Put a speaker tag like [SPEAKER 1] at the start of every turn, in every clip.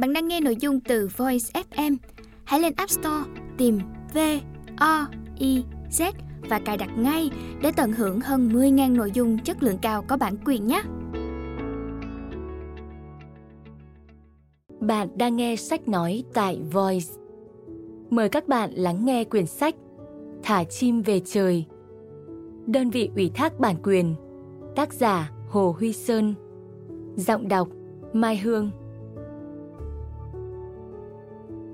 [SPEAKER 1] Bạn đang nghe nội dung từ Voice FM. Hãy lên App Store, tìm V O I Z và cài đặt ngay để tận hưởng hơn 10.000 nội dung chất lượng cao có bản quyền nhé.
[SPEAKER 2] Bạn đang nghe sách nói tại Voice. Mời các bạn lắng nghe quyển sách Thả chim về trời. Đơn vị ủy thác bản quyền. Tác giả Hồ Huy Sơn. Giọng đọc Mai Hương.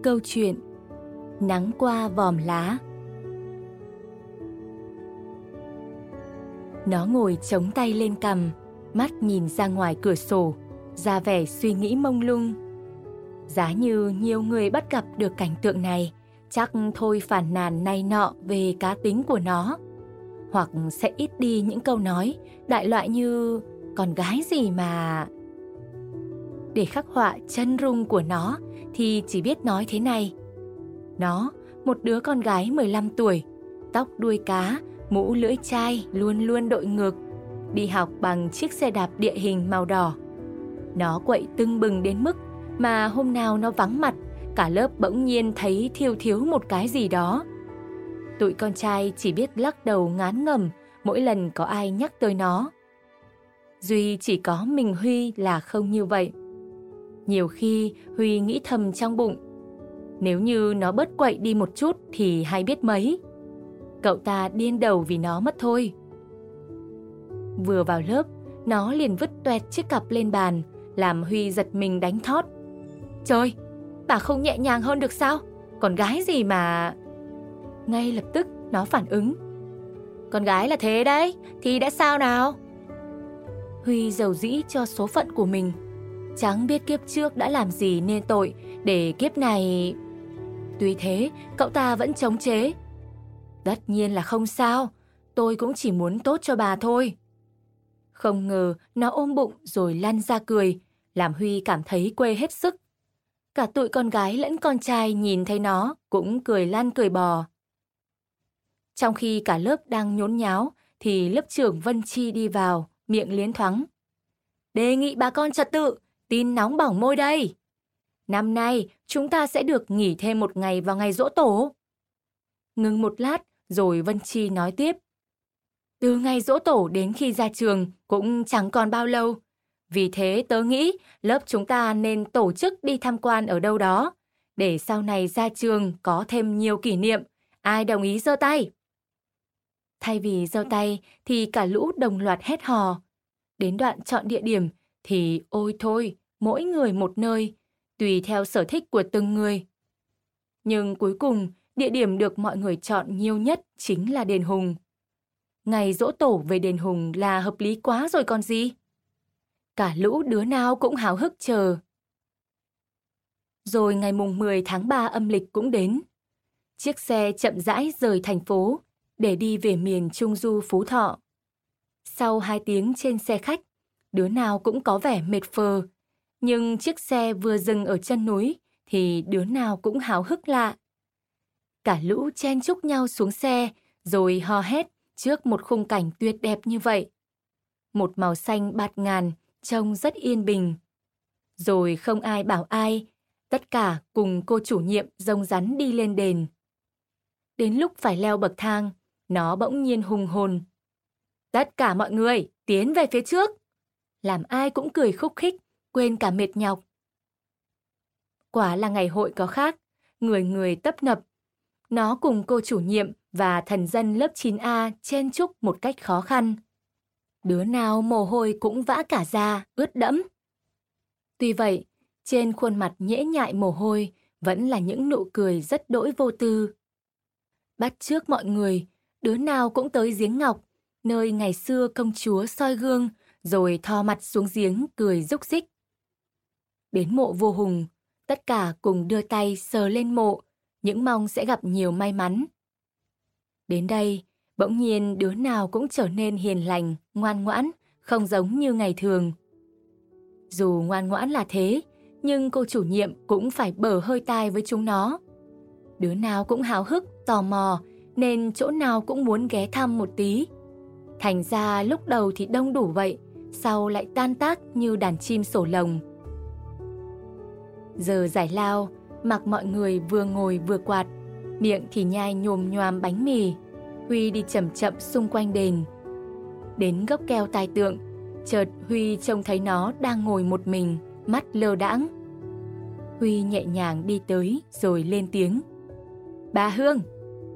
[SPEAKER 2] Câu chuyện Nắng qua vòm lá Nó ngồi chống tay lên cằm, mắt nhìn ra ngoài cửa sổ, ra vẻ suy nghĩ mông lung. Giá như nhiều người bắt gặp được cảnh tượng này, chắc thôi phản nàn nay nọ về cá tính của nó. Hoặc sẽ ít đi những câu nói đại loại như con gái gì mà... Để khắc họa chân rung của nó thì chỉ biết nói thế này. Nó, một đứa con gái 15 tuổi, tóc đuôi cá, mũ lưỡi chai luôn luôn đội ngược, đi học bằng chiếc xe đạp địa hình màu đỏ. Nó quậy tưng bừng đến mức mà hôm nào nó vắng mặt, cả lớp bỗng nhiên thấy thiếu thiếu một cái gì đó. Tụi con trai chỉ biết lắc đầu ngán ngầm mỗi lần có ai nhắc tới nó. Duy chỉ có mình Huy là không như vậy. Nhiều khi Huy nghĩ thầm trong bụng, nếu như nó bớt quậy đi một chút thì hay biết mấy. Cậu ta điên đầu vì nó mất thôi. Vừa vào lớp, nó liền vứt toẹt chiếc cặp lên bàn, làm Huy giật mình đánh thót. Trời, bà không nhẹ nhàng hơn được sao? còn gái gì mà... Ngay lập tức nó phản ứng. Con gái là thế đấy, thì đã sao nào? Huy giàu dĩ cho số phận của mình. Chẳng biết kiếp trước đã làm gì nên tội để kiếp này... Tuy thế, cậu ta vẫn chống chế. Tất nhiên là không sao, tôi cũng chỉ muốn tốt cho bà thôi. Không ngờ nó ôm bụng rồi lăn ra cười, làm Huy cảm thấy quê hết sức. Cả tụi con gái lẫn con trai nhìn thấy nó cũng cười lăn cười bò. Trong khi cả lớp đang nhốn nháo, thì lớp trưởng Vân Chi đi vào, miệng liến thoáng. Đề nghị bà con trật tự, tin nóng bỏng môi đây. Năm nay, chúng ta sẽ được nghỉ thêm một ngày vào ngày dỗ tổ. Ngừng một lát, rồi Vân Chi nói tiếp. Từ ngày dỗ tổ đến khi ra trường cũng chẳng còn bao lâu. Vì thế tớ nghĩ lớp chúng ta nên tổ chức đi tham quan ở đâu đó, để sau này ra trường có thêm nhiều kỷ niệm. Ai đồng ý giơ tay? Thay vì giơ tay thì cả lũ đồng loạt hét hò. Đến đoạn chọn địa điểm thì ôi thôi, mỗi người một nơi, tùy theo sở thích của từng người. Nhưng cuối cùng, địa điểm được mọi người chọn nhiều nhất chính là đền Hùng. Ngày dỗ tổ về đền Hùng là hợp lý quá rồi còn gì? Cả lũ đứa nào cũng háo hức chờ. Rồi ngày mùng 10 tháng 3 âm lịch cũng đến. Chiếc xe chậm rãi rời thành phố để đi về miền Trung Du Phú Thọ. Sau hai tiếng trên xe khách, đứa nào cũng có vẻ mệt phờ. Nhưng chiếc xe vừa dừng ở chân núi thì đứa nào cũng háo hức lạ. Cả lũ chen chúc nhau xuống xe rồi hò hét trước một khung cảnh tuyệt đẹp như vậy. Một màu xanh bạt ngàn, trông rất yên bình. Rồi không ai bảo ai, tất cả cùng cô chủ nhiệm rông rắn đi lên đền. Đến lúc phải leo bậc thang, nó bỗng nhiên hùng hồn. Tất cả mọi người, tiến về phía trước. Làm ai cũng cười khúc khích, quên cả mệt nhọc. Quả là ngày hội có khác, người người tấp nập. Nó cùng cô chủ nhiệm và thần dân lớp 9A chen chúc một cách khó khăn. Đứa nào mồ hôi cũng vã cả da, ướt đẫm. Tuy vậy, trên khuôn mặt nhễ nhại mồ hôi vẫn là những nụ cười rất đỗi vô tư. Bắt trước mọi người, đứa nào cũng tới giếng ngọc, nơi ngày xưa công chúa soi gương, rồi thò mặt xuống giếng cười rúc rích. Đến mộ vô hùng, tất cả cùng đưa tay sờ lên mộ, những mong sẽ gặp nhiều may mắn. Đến đây, bỗng nhiên đứa nào cũng trở nên hiền lành, ngoan ngoãn, không giống như ngày thường. Dù ngoan ngoãn là thế, nhưng cô chủ nhiệm cũng phải bở hơi tai với chúng nó. Đứa nào cũng háo hức, tò mò, nên chỗ nào cũng muốn ghé thăm một tí. Thành ra lúc đầu thì đông đủ vậy, sau lại tan tác như đàn chim sổ lồng. Giờ giải lao, mặc mọi người vừa ngồi vừa quạt, miệng thì nhai nhồm nhoàm bánh mì. Huy đi chậm chậm xung quanh đền. Đến gốc keo tài tượng, chợt Huy trông thấy nó đang ngồi một mình, mắt lơ đãng. Huy nhẹ nhàng đi tới rồi lên tiếng. Bà Hương,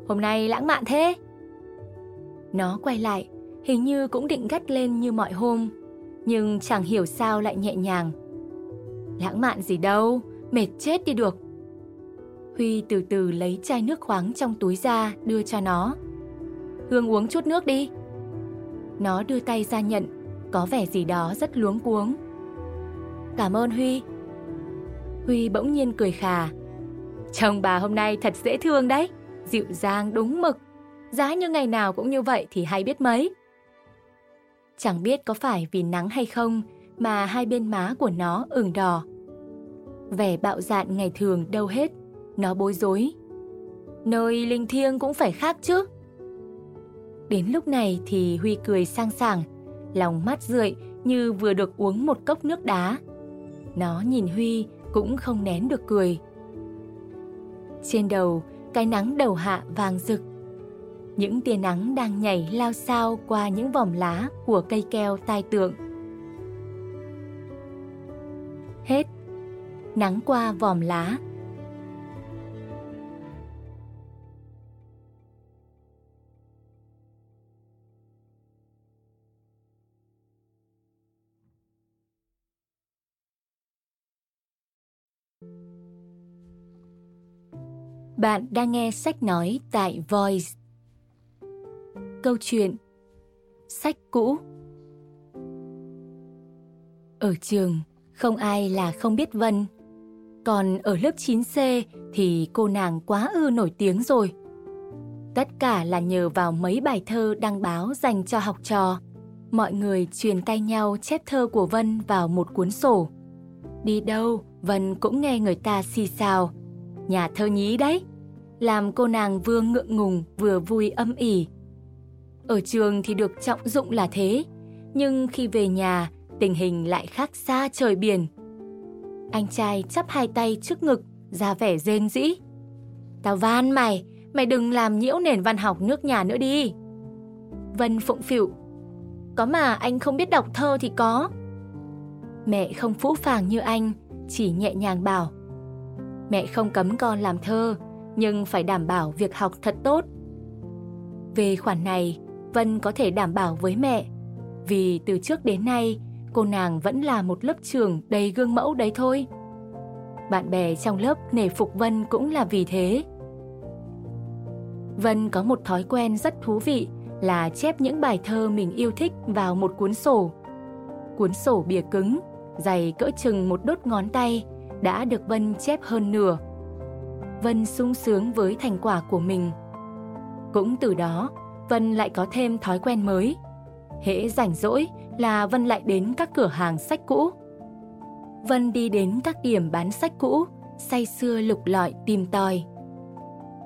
[SPEAKER 2] hôm nay lãng mạn thế. Nó quay lại, hình như cũng định gắt lên như mọi hôm, nhưng chẳng hiểu sao lại nhẹ nhàng. Lãng mạn gì đâu, mệt chết đi được. Huy từ từ lấy chai nước khoáng trong túi ra đưa cho nó. Hương uống chút nước đi. Nó đưa tay ra nhận, có vẻ gì đó rất luống cuống. Cảm ơn Huy. Huy bỗng nhiên cười khà. Chồng bà hôm nay thật dễ thương đấy, dịu dàng đúng mực. Giá như ngày nào cũng như vậy thì hay biết mấy. Chẳng biết có phải vì nắng hay không mà hai bên má của nó ửng đỏ. Vẻ bạo dạn ngày thường đâu hết, nó bối rối. Nơi linh thiêng cũng phải khác chứ. Đến lúc này thì Huy cười sang sảng, lòng mắt rượi như vừa được uống một cốc nước đá. Nó nhìn Huy cũng không nén được cười. Trên đầu, cái nắng đầu hạ vàng rực. Những tia nắng đang nhảy lao sao qua những vòng lá của cây keo tai tượng. Hết. Nắng qua vòm lá Bạn đang nghe sách nói tại Voice. Câu chuyện Sách cũ Ở trường, không ai là không biết Vân. Còn ở lớp 9C thì cô nàng quá ư nổi tiếng rồi. Tất cả là nhờ vào mấy bài thơ đăng báo dành cho học trò. Mọi người truyền tay nhau chép thơ của Vân vào một cuốn sổ. Đi đâu, Vân cũng nghe người ta xì xào. Nhà thơ nhí đấy làm cô nàng vừa ngượng ngùng vừa vui âm ỉ. Ở trường thì được trọng dụng là thế, nhưng khi về nhà, tình hình lại khác xa trời biển. Anh trai chắp hai tay trước ngực, ra vẻ rên rĩ. Tao van mày, mày đừng làm nhiễu nền văn học nước nhà nữa đi. Vân phụng phịu. Có mà anh không biết đọc thơ thì có. Mẹ không phũ phàng như anh, chỉ nhẹ nhàng bảo. Mẹ không cấm con làm thơ, nhưng phải đảm bảo việc học thật tốt. Về khoản này, Vân có thể đảm bảo với mẹ, vì từ trước đến nay cô nàng vẫn là một lớp trường đầy gương mẫu đấy thôi. Bạn bè trong lớp nể phục Vân cũng là vì thế. Vân có một thói quen rất thú vị là chép những bài thơ mình yêu thích vào một cuốn sổ. Cuốn sổ bìa cứng, dày cỡ chừng một đốt ngón tay, đã được Vân chép hơn nửa Vân sung sướng với thành quả của mình. Cũng từ đó, Vân lại có thêm thói quen mới. Hễ rảnh rỗi là Vân lại đến các cửa hàng sách cũ. Vân đi đến các điểm bán sách cũ, say sưa lục lọi tìm tòi.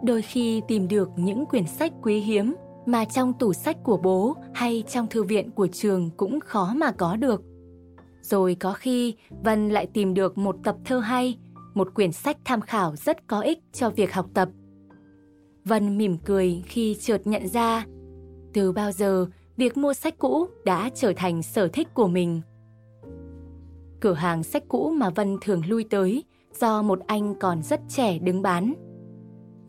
[SPEAKER 2] Đôi khi tìm được những quyển sách quý hiếm mà trong tủ sách của bố hay trong thư viện của trường cũng khó mà có được. Rồi có khi Vân lại tìm được một tập thơ hay một quyển sách tham khảo rất có ích cho việc học tập. Vân mỉm cười khi chợt nhận ra, từ bao giờ việc mua sách cũ đã trở thành sở thích của mình. Cửa hàng sách cũ mà Vân thường lui tới do một anh còn rất trẻ đứng bán.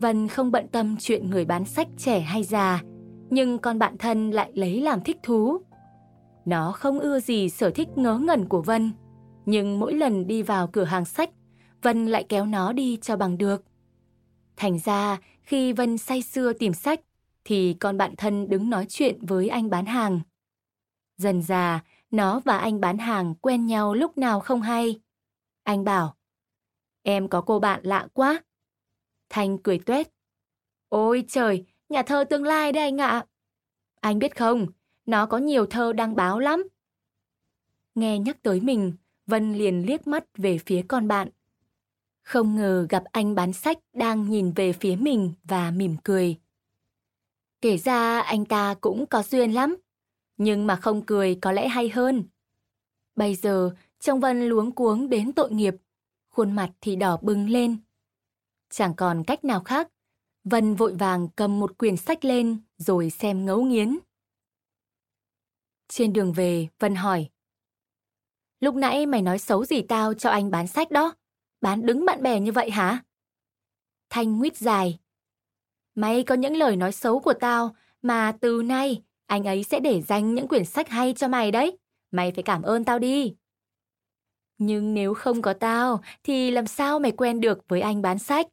[SPEAKER 2] Vân không bận tâm chuyện người bán sách trẻ hay già, nhưng con bạn thân lại lấy làm thích thú. Nó không ưa gì sở thích ngớ ngẩn của Vân, nhưng mỗi lần đi vào cửa hàng sách Vân lại kéo nó đi cho bằng được. Thành ra, khi Vân say sưa tìm sách, thì con bạn thân đứng nói chuyện với anh bán hàng. Dần già, nó và anh bán hàng quen nhau lúc nào không hay. Anh bảo, em có cô bạn lạ quá. Thanh cười tuét. Ôi trời, nhà thơ tương lai đấy anh ạ. Anh biết không, nó có nhiều thơ đăng báo lắm. Nghe nhắc tới mình, Vân liền liếc mắt về phía con bạn. Không ngờ gặp anh bán sách đang nhìn về phía mình và mỉm cười. Kể ra anh ta cũng có duyên lắm, nhưng mà không cười có lẽ hay hơn. Bây giờ, trông Vân luống cuống đến tội nghiệp, khuôn mặt thì đỏ bừng lên. Chẳng còn cách nào khác, Vân vội vàng cầm một quyển sách lên rồi xem ngấu nghiến. Trên đường về, Vân hỏi. Lúc nãy mày nói xấu gì tao cho anh bán sách đó? Bán đứng bạn bè như vậy hả? Thanh nguyết dài. May có những lời nói xấu của tao mà từ nay anh ấy sẽ để dành những quyển sách hay cho mày đấy. Mày phải cảm ơn tao đi. Nhưng nếu không có tao thì làm sao mày quen được với anh bán sách?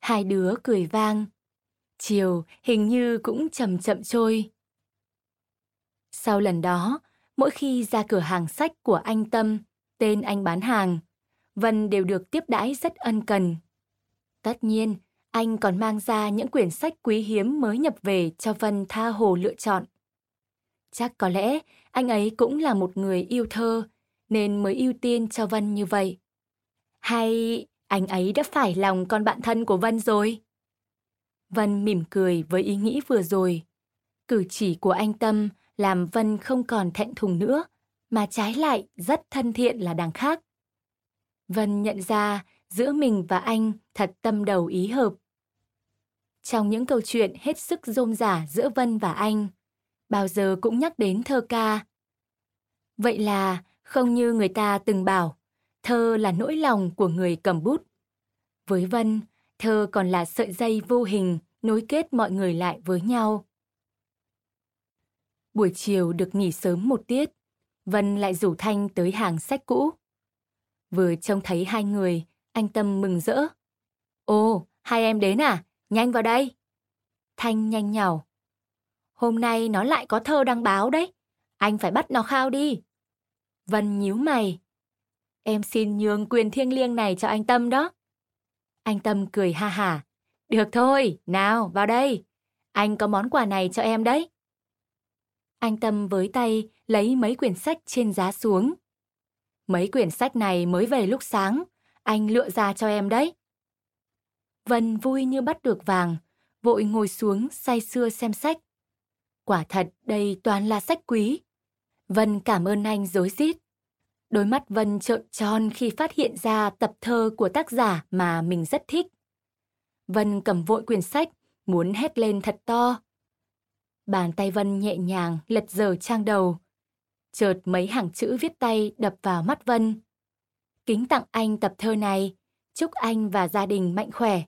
[SPEAKER 2] Hai đứa cười vang. Chiều hình như cũng chậm chậm trôi. Sau lần đó, mỗi khi ra cửa hàng sách của anh Tâm, tên anh bán hàng, Vân đều được tiếp đãi rất ân cần. Tất nhiên, anh còn mang ra những quyển sách quý hiếm mới nhập về cho Vân tha hồ lựa chọn. Chắc có lẽ anh ấy cũng là một người yêu thơ, nên mới ưu tiên cho Vân như vậy. Hay anh ấy đã phải lòng con bạn thân của Vân rồi? Vân mỉm cười với ý nghĩ vừa rồi. Cử chỉ của anh Tâm làm Vân không còn thẹn thùng nữa, mà trái lại rất thân thiện là đằng khác. Vân nhận ra giữa mình và anh thật tâm đầu ý hợp. Trong những câu chuyện hết sức rôm rả giữa Vân và anh, bao giờ cũng nhắc đến thơ ca. Vậy là không như người ta từng bảo, thơ là nỗi lòng của người cầm bút. Với Vân, thơ còn là sợi dây vô hình nối kết mọi người lại với nhau. Buổi chiều được nghỉ sớm một tiết, Vân lại rủ Thanh tới hàng sách cũ. Vừa trông thấy hai người, anh Tâm mừng rỡ. Ồ, hai em đến à? Nhanh vào đây. Thanh nhanh nhào, Hôm nay nó lại có thơ đăng báo đấy. Anh phải bắt nó khao đi. Vân nhíu mày. Em xin nhường quyền thiêng liêng này cho anh Tâm đó. Anh Tâm cười ha hả. Được thôi, nào, vào đây. Anh có món quà này cho em đấy. Anh Tâm với tay lấy mấy quyển sách trên giá xuống. Mấy quyển sách này mới về lúc sáng, anh lựa ra cho em đấy. Vân vui như bắt được vàng, vội ngồi xuống say sưa xem sách. Quả thật đây toàn là sách quý. Vân cảm ơn anh dối rít. Đôi mắt Vân trợn tròn khi phát hiện ra tập thơ của tác giả mà mình rất thích. Vân cầm vội quyển sách, muốn hét lên thật to. Bàn tay Vân nhẹ nhàng lật dở trang đầu. Chợt mấy hàng chữ viết tay đập vào mắt Vân. Kính tặng anh tập thơ này, chúc anh và gia đình mạnh khỏe.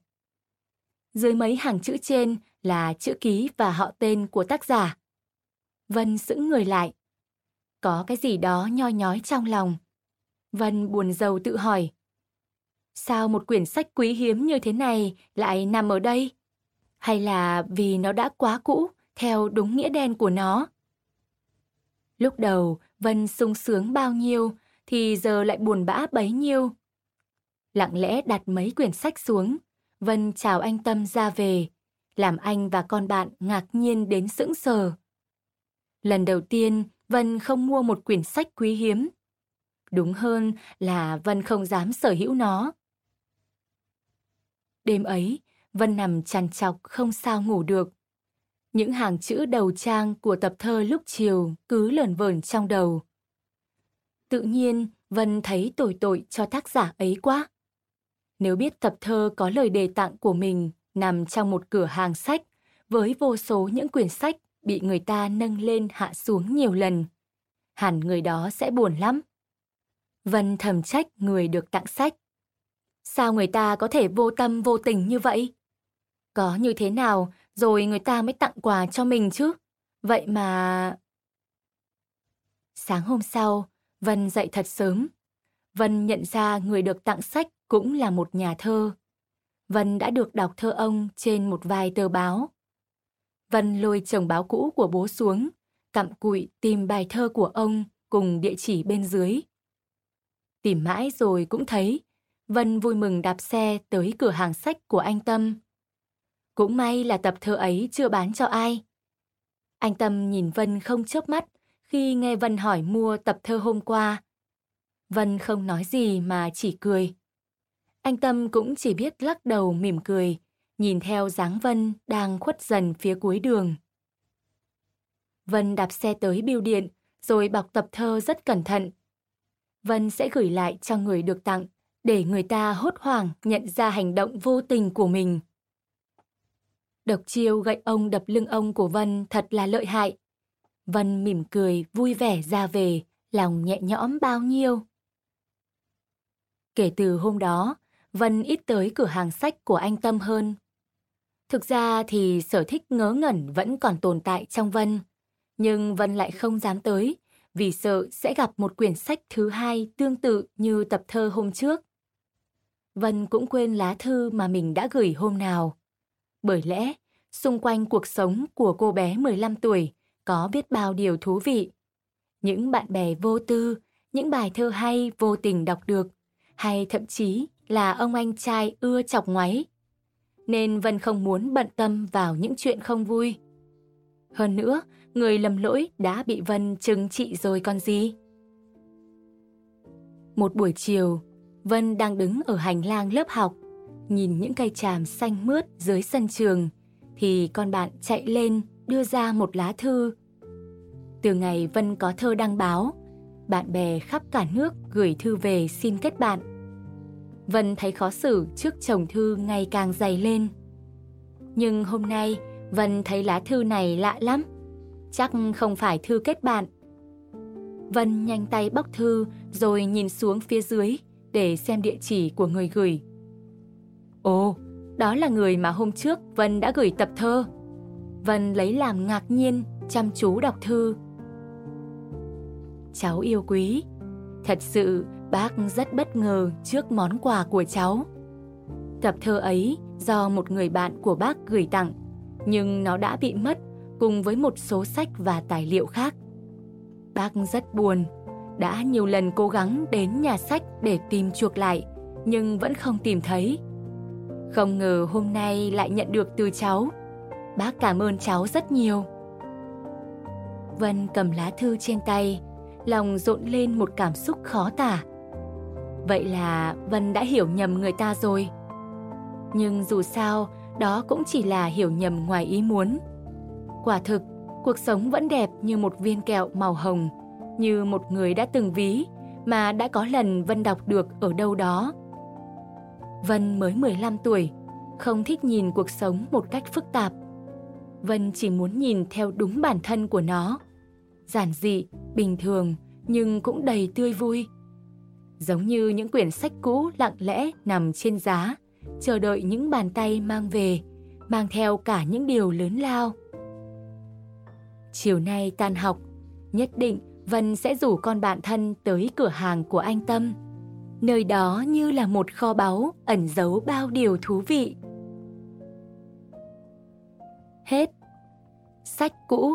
[SPEAKER 2] Dưới mấy hàng chữ trên là chữ ký và họ tên của tác giả. Vân sững người lại. Có cái gì đó nho nhói trong lòng. Vân buồn rầu tự hỏi. Sao một quyển sách quý hiếm như thế này lại nằm ở đây? Hay là vì nó đã quá cũ, theo đúng nghĩa đen của nó? Lúc đầu, Vân sung sướng bao nhiêu, thì giờ lại buồn bã bấy nhiêu. Lặng lẽ đặt mấy quyển sách xuống, Vân chào anh Tâm ra về, làm anh và con bạn ngạc nhiên đến sững sờ. Lần đầu tiên, Vân không mua một quyển sách quý hiếm. Đúng hơn là Vân không dám sở hữu nó. Đêm ấy, Vân nằm chằn chọc không sao ngủ được. Những hàng chữ đầu trang của tập thơ lúc chiều cứ lởn vởn trong đầu. Tự nhiên, Vân thấy tội tội cho tác giả ấy quá. Nếu biết tập thơ có lời đề tặng của mình nằm trong một cửa hàng sách với vô số những quyển sách bị người ta nâng lên hạ xuống nhiều lần, hẳn người đó sẽ buồn lắm. Vân thầm trách người được tặng sách. Sao người ta có thể vô tâm vô tình như vậy? Có như thế nào rồi người ta mới tặng quà cho mình chứ? Vậy mà... Sáng hôm sau, Vân dậy thật sớm. Vân nhận ra người được tặng sách cũng là một nhà thơ. Vân đã được đọc thơ ông trên một vài tờ báo. Vân lôi chồng báo cũ của bố xuống, cặm cụi tìm bài thơ của ông cùng địa chỉ bên dưới. Tìm mãi rồi cũng thấy, Vân vui mừng đạp xe tới cửa hàng sách của anh Tâm. Cũng may là tập thơ ấy chưa bán cho ai. Anh Tâm nhìn Vân không chớp mắt khi nghe Vân hỏi mua tập thơ hôm qua. Vân không nói gì mà chỉ cười. Anh Tâm cũng chỉ biết lắc đầu mỉm cười, nhìn theo dáng Vân đang khuất dần phía cuối đường. Vân đạp xe tới bưu điện, rồi bọc tập thơ rất cẩn thận. Vân sẽ gửi lại cho người được tặng để người ta hốt hoảng nhận ra hành động vô tình của mình. Độc chiêu gậy ông đập lưng ông của Vân thật là lợi hại. Vân mỉm cười vui vẻ ra về, lòng nhẹ nhõm bao nhiêu. Kể từ hôm đó, Vân ít tới cửa hàng sách của anh Tâm hơn. Thực ra thì sở thích ngớ ngẩn vẫn còn tồn tại trong Vân, nhưng Vân lại không dám tới vì sợ sẽ gặp một quyển sách thứ hai tương tự như tập thơ hôm trước. Vân cũng quên lá thư mà mình đã gửi hôm nào. Bởi lẽ, xung quanh cuộc sống của cô bé 15 tuổi có biết bao điều thú vị. Những bạn bè vô tư, những bài thơ hay vô tình đọc được, hay thậm chí là ông anh trai ưa chọc ngoáy. Nên Vân không muốn bận tâm vào những chuyện không vui. Hơn nữa, người lầm lỗi đã bị Vân trừng trị rồi còn gì. Một buổi chiều, Vân đang đứng ở hành lang lớp học, nhìn những cây tràm xanh mướt dưới sân trường, thì con bạn chạy lên đưa ra một lá thư. Từ ngày Vân có thơ đăng báo, bạn bè khắp cả nước gửi thư về xin kết bạn. Vân thấy khó xử trước chồng thư ngày càng dày lên. Nhưng hôm nay, Vân thấy lá thư này lạ lắm. Chắc không phải thư kết bạn. Vân nhanh tay bóc thư rồi nhìn xuống phía dưới để xem địa chỉ của người gửi. Ồ, đó là người mà hôm trước Vân đã gửi tập thơ. Vân lấy làm ngạc nhiên, chăm chú đọc thư. Cháu yêu quý, thật sự bác rất bất ngờ trước món quà của cháu. Tập thơ ấy do một người bạn của bác gửi tặng, nhưng nó đã bị mất cùng với một số sách và tài liệu khác. Bác rất buồn, đã nhiều lần cố gắng đến nhà sách để tìm chuộc lại, nhưng vẫn không tìm thấy. Không ngờ hôm nay lại nhận được từ cháu. Bác cảm ơn cháu rất nhiều. Vân cầm lá thư trên tay, lòng rộn lên một cảm xúc khó tả. Vậy là Vân đã hiểu nhầm người ta rồi. Nhưng dù sao, đó cũng chỉ là hiểu nhầm ngoài ý muốn. Quả thực, cuộc sống vẫn đẹp như một viên kẹo màu hồng, như một người đã từng ví mà đã có lần Vân đọc được ở đâu đó. Vân mới 15 tuổi, không thích nhìn cuộc sống một cách phức tạp. Vân chỉ muốn nhìn theo đúng bản thân của nó. Giản dị, bình thường nhưng cũng đầy tươi vui. Giống như những quyển sách cũ lặng lẽ nằm trên giá, chờ đợi những bàn tay mang về, mang theo cả những điều lớn lao. Chiều nay tan học, nhất định Vân sẽ rủ con bạn thân tới cửa hàng của anh Tâm. Nơi đó như là một kho báu ẩn giấu bao điều thú vị. Hết Sách cũ